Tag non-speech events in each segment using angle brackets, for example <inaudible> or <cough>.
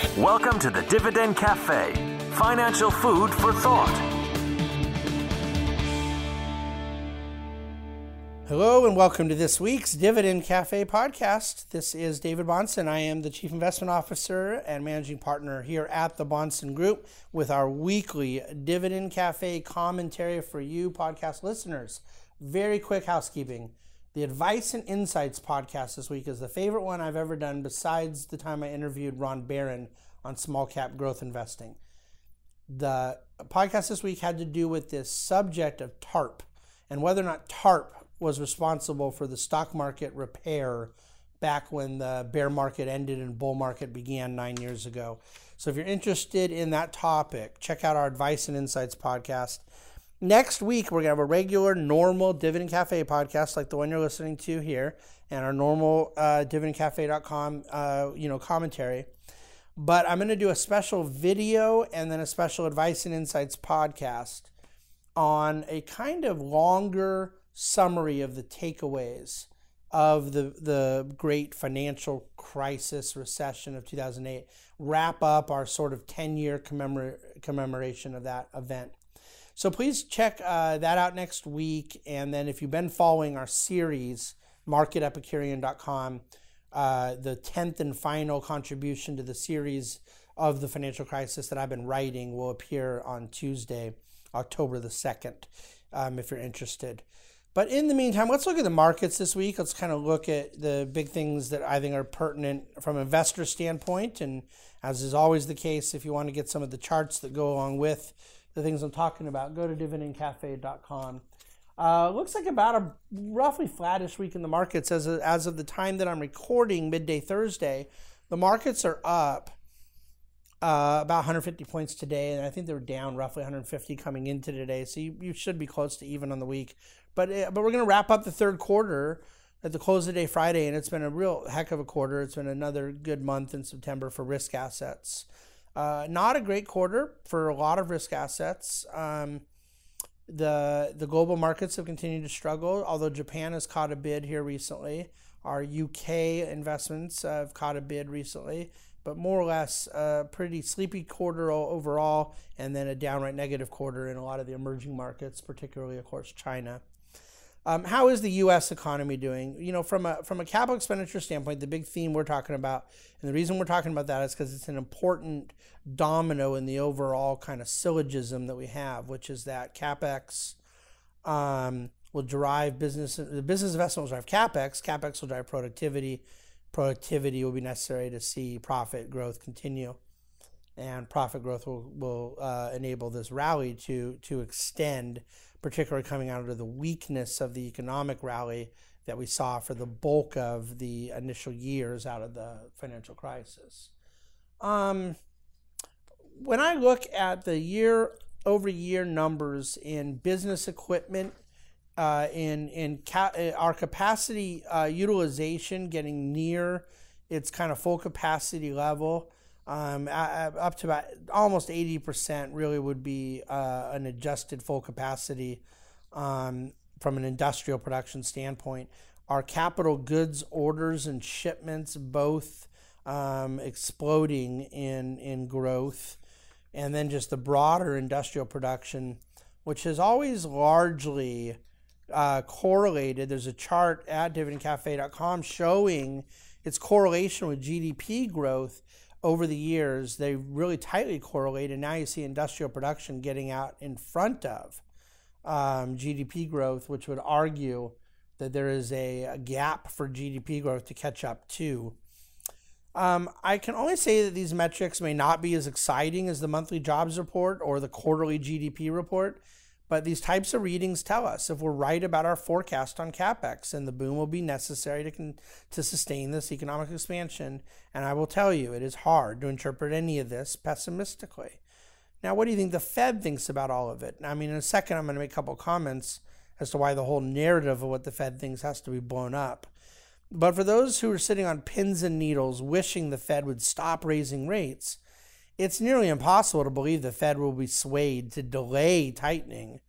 Welcome to the Dividend Cafe, financial food for thought. Hello and welcome to this week's Dividend Cafe podcast. This is David Bahnsen. I am the Chief Investment Officer and Managing Partner here at the Bahnsen Group with our weekly Dividend Cafe commentary for you podcast listeners. Very quick housekeeping. The Advice and Insights podcast this week is the favorite one I've ever done besides the time I interviewed Ron Baron on small cap growth investing. The podcast this week had to do with this subject of TARP and whether or not TARP was responsible for the stock market repair back when the bear market ended and bull market began nine years ago. So if you're interested in that topic, check out our Advice and Insights podcast. Next week, we're to have a regular, normal Dividend Cafe podcast like the one you're listening to here and our normal uh, dividendcafe.com uh, you know, commentary. But I'm to do a special video and then a special Advice and Insights podcast on a kind of longer summary of the takeaways of the the great financial crisis recession of 2008 wrap up our sort of 10 year commemor- commemoration of that event so please check uh, that out next week and then if you've been following our series marketepicurean.com uh, the 10th and final contribution to the series of the financial crisis that i've been writing will appear on tuesday october the 2nd um, if you're interested but in the meantime, let's look at the markets this week. Let's kind of look at the big things that I think are pertinent from an investor standpoint. And as is always the case, if you want to get some of the charts that go along with the things I'm talking about, go to dividendcafe.com. Uh, looks like about a roughly flattish week in the markets as, of, as of the time that I'm recording, midday Thursday. The markets are up uh, about 150 points today, and I think they were down roughly 150 coming into today. So you, you should be close to even on the week. But uh, but we're going to wrap up the third quarter at the close of the day Friday, and it's been a real heck of a quarter. It's been another good month in September for risk assets. Uh, not a great quarter for a lot of risk assets. Um, the the global markets have continued to struggle, although Japan has caught a bid here recently. Our UK investments have caught a bid recently, but more or less a pretty sleepy quarter overall, and then a downright negative quarter in a lot of the emerging markets, particularly, of course, China. Um, how is the U.S. economy doing? You know, from a from a capital expenditure standpoint, the big theme we're talking about, and the reason we're talking about that is because it's an important domino in the overall kind of syllogism that we have, which is that capex um, will drive business. The business investment will drive capex. Capex will drive productivity. Productivity will be necessary to see profit growth continue, and profit growth will will uh, enable this rally to to extend particularly coming out of the weakness of the economic rally that we saw for the bulk of the initial years out of the financial crisis. Um, when I look at the year over year numbers in business equipment, uh, in in ca- uh, our capacity uh, utilization getting near its kind of full capacity level, um, up to about almost 80% really would be uh, an adjusted full capacity um, from an industrial production standpoint. Our capital goods orders and shipments both um, exploding in, in growth. And then just the broader industrial production, which has always largely uh, correlated. There's a chart at dividendcafe.com showing its correlation with GDP growth over the years, they really tightly correlate, and now you see industrial production getting out in front of um, GDP growth, which would argue that there is a, a gap for GDP growth to catch up to. Um, I can only say that these metrics may not be as exciting as the monthly jobs report or the quarterly GDP report, but these types of readings tell us if we're right about our forecast on capex, and the boom will be necessary to con- to sustain this economic expansion. And I will tell you, it is hard to interpret any of this pessimistically. Now, what do you think the Fed thinks about all of it? I mean, in a second, I'm going to make a couple comments as to why the whole narrative of what the Fed thinks has to be blown up. But for those who are sitting on pins and needles wishing the Fed would stop raising rates, it's nearly impossible to believe the Fed will be swayed to delay tightening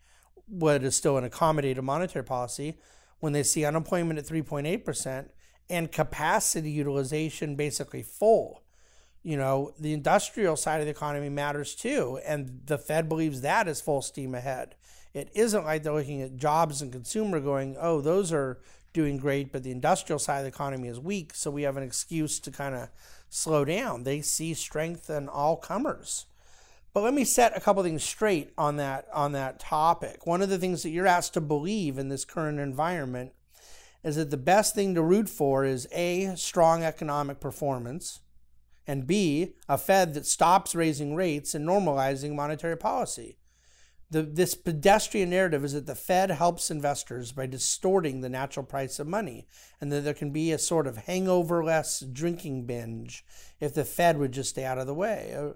what is still an accommodative monetary policy when they see unemployment at 3.8% and capacity utilization basically full. you know, the industrial side of the economy matters too. And the Fed believes that is full steam ahead. It isn't like they're looking at jobs and consumer going, oh, those are doing great, but the industrial side of the economy is weak. So we have an excuse to kind of slow down. They see strength in all comers. But let me set a couple things straight on that on that topic. One of the things that you're asked to believe in this current environment is that the best thing to root for is A, strong economic performance, and B, a Fed that stops raising rates and normalizing monetary policy. The, this pedestrian narrative is that the Fed helps investors by distorting the natural price of money, and that there can be a sort of hangover less drinking binge if the Fed would just stay out of the way. Uh,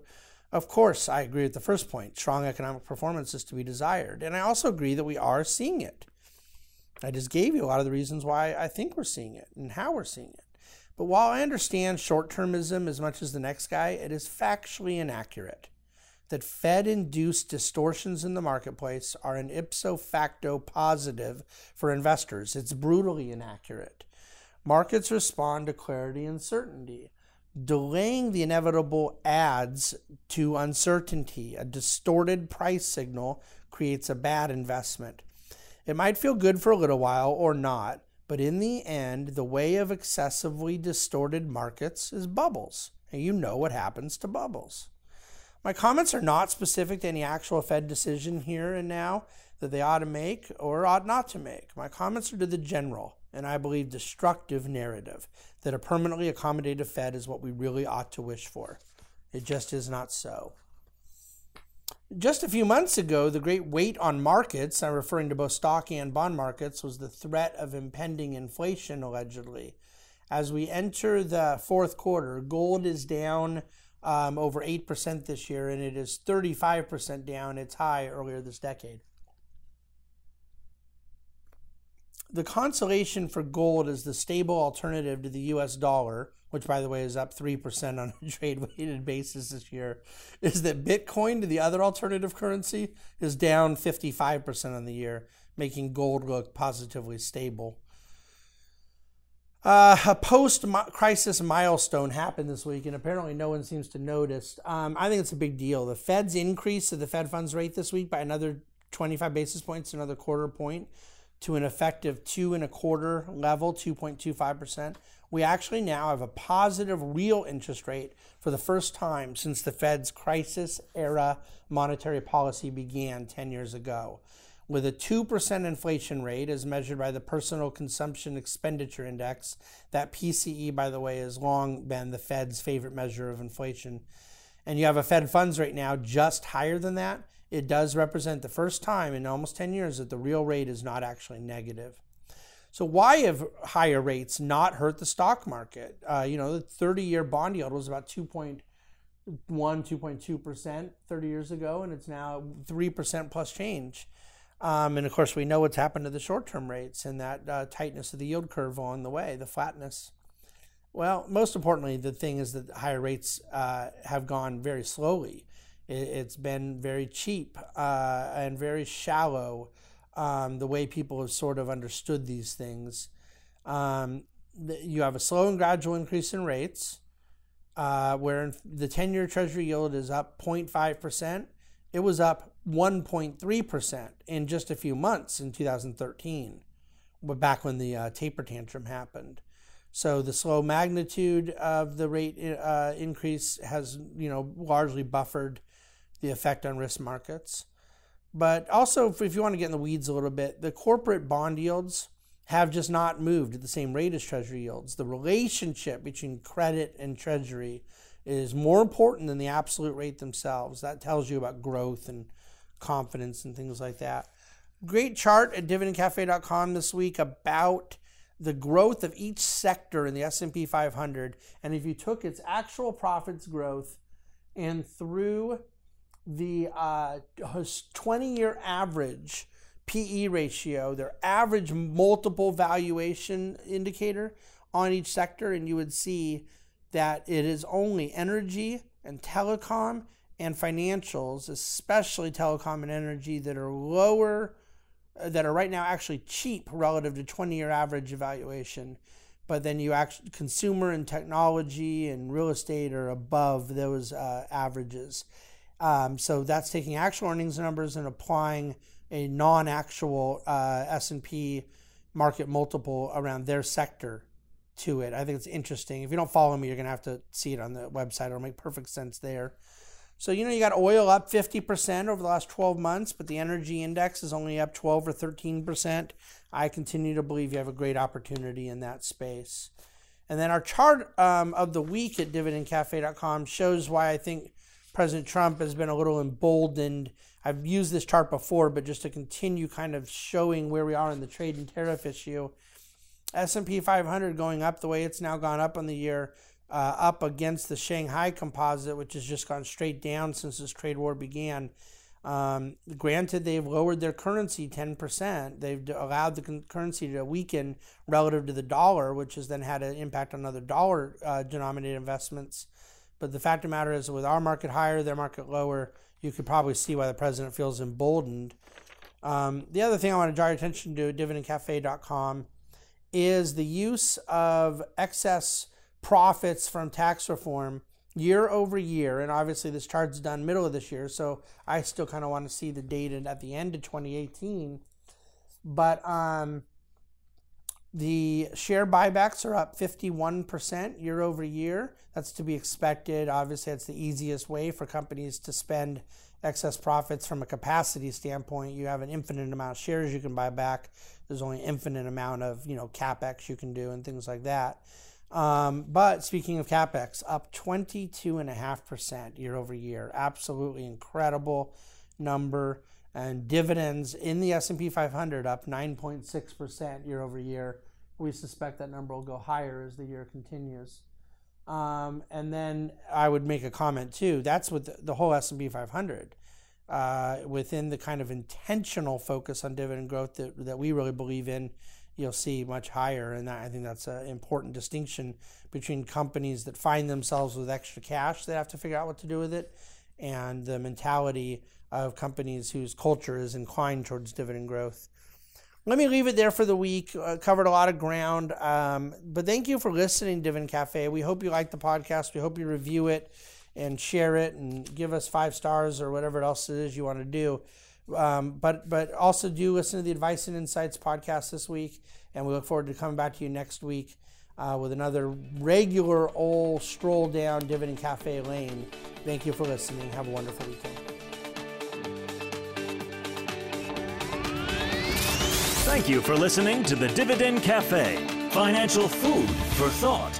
of course, I agree with the first point. Strong economic performance is to be desired. And I also agree that we are seeing it. I just gave you a lot of the reasons why I think we're seeing it and how we're seeing it. But while I understand short termism as much as the next guy, it is factually inaccurate that Fed induced distortions in the marketplace are an ipso facto positive for investors. It's brutally inaccurate. Markets respond to clarity and certainty. Delaying the inevitable adds to uncertainty. A distorted price signal creates a bad investment. It might feel good for a little while or not, but in the end, the way of excessively distorted markets is bubbles. And you know what happens to bubbles. My comments are not specific to any actual Fed decision here and now that they ought to make or ought not to make. My comments are to the general and I believe destructive narrative that a permanently accommodative Fed is what we really ought to wish for. It just is not so. Just a few months ago, the great weight on markets, I'm referring to both stock and bond markets, was the threat of impending inflation, allegedly. As we enter the fourth quarter, gold is down um, over 8% this year, and it is 35% down its high earlier this decade. the consolation for gold is the stable alternative to the US dollar, which by the way is up 3% on a <laughs> trade weighted basis this year, is that Bitcoin, the other alternative currency, is down 55% on the year, making gold look positively stable. Uh, a post crisis milestone happened this week, and apparently no one seems to notice. Um, I think it's a big deal. The Fed's increase of the Fed funds rate this week by another 25 basis points, another quarter point to an effective two and a quarter level, 2.25%. We actually now have a positive real interest rate for the first time since the Fed's crisis era monetary policy began 10 years ago. With a 2% inflation rate as measured by the Personal Consumption Expenditure Index, that PCE, by the way, has long been the Fed's favorite measure of inflation. And you have a Fed funds rate now just higher than that it does represent the first time in almost 10 years that the real rate is not actually negative. So why have higher rates not hurt the stock market? Uh, you know, the 30-year bond yield was about 2.1, 2.2% 30 years ago, and it's now 3% plus change. Um, and of course, we know what's happened to the short-term rates and that uh, tightness of the yield curve along the way, the flatness. Well, most importantly, the thing is that higher rates uh, have gone very slowly. It, has been very cheap uh, and very shallow. Um, the way people have sort of understood these things. Um, you have a slow and gradual increase in rates, uh, where the 10 year Treasury yield is up 0.5%. It was up 1.3% in just a few months in 2013, back when the uh, taper tantrum happened. So the slow magnitude of the rate uh, increase has, you know, largely buffered the effect on risk markets. But also, if you want to get in the weeds a little bit, the corporate bond yields have just not moved at the same rate as treasury yields. The relationship between credit and treasury is more important than the absolute rate themselves. That tells you about growth and confidence and things like that. Great chart at dividendcafe.com this week about the growth of each sector in the S&P 500 and if you took its actual profits growth and through the uh, 20 year average PE ratio, their average multiple valuation indicator on each sector, and you would see that it is only energy and telecom and financials, especially telecom and energy, that are lower, uh, that are right now actually cheap relative to 20 year average evaluation. but then you actually consumer and technology and real estate are above those uh, averages. Um, so that's taking actual earnings numbers and applying a non-actual uh, S&P market multiple around their sector to it. I think it's interesting. If you don't follow me, you're going to have to see it on the website. It'll make perfect sense there. So, you know, you got oil up 50% over the last 12 months, but the energy index is only up 12 or 13%. I continue to believe you have a great opportunity in that space. And then our chart um, of the week at dividendcafe.com shows why I think President Trump has been a little emboldened. I've used this chart before, but just to continue kind of showing where we are in the trade and tariff issue. S&P 500 going up the way it's now gone up on the year, uh, up against the Shanghai Composite, which has just gone straight down since this trade war began. Um, granted, they've lowered their currency 10%. They've allowed the currency to weaken relative to the dollar, which has then had an impact on other dollar uh, denominated investments. But the fact of the matter is, with our market higher, their market lower, you could probably see why the president feels emboldened. Um, the other thing I want to draw your attention to, dividendcafe.com, is the use of excess profits from tax reform year over year, and obviously this chart's done middle of this year, so I still kind of want to see the data at the end of 2018. But um, the share buybacks are up 51% year over year. That's to be expected. Obviously, it's the easiest way for companies to spend excess profits from a capacity standpoint. You have an infinite amount of shares you can buy back. There's only infinite amount of you know capex you can do and things like that. Um, but speaking of capex, up 22.5% year over year. Absolutely incredible number. And dividends in the S&P 500 up 9.6% year over year. We suspect that number will go higher as the year continues. Um, and then I would make a comment too. That's with the, whole S&P 500. Uh, within the kind of intentional focus on dividend growth that, that we really believe in, you'll see much higher. And I think that's an important distinction between companies that find themselves with extra cash that have to figure out what to do with it and the mentality of companies whose culture is inclined towards dividend growth. Let me leave it there for the week. Uh, covered a lot of ground. Um, but thank you for listening, Dividend Cafe. We hope you like the podcast. We hope you review it and share it and give us five stars or whatever else it is you want to do. Um, but but also do listen to the Advice and Insights podcast this week, and we look forward to coming back to you next week uh, with another regular old stroll down Dividend Cafe lane. Thank you for listening. Have a wonderful weekend. Thank you for listening to the Dividend Cafe, financial food for thought.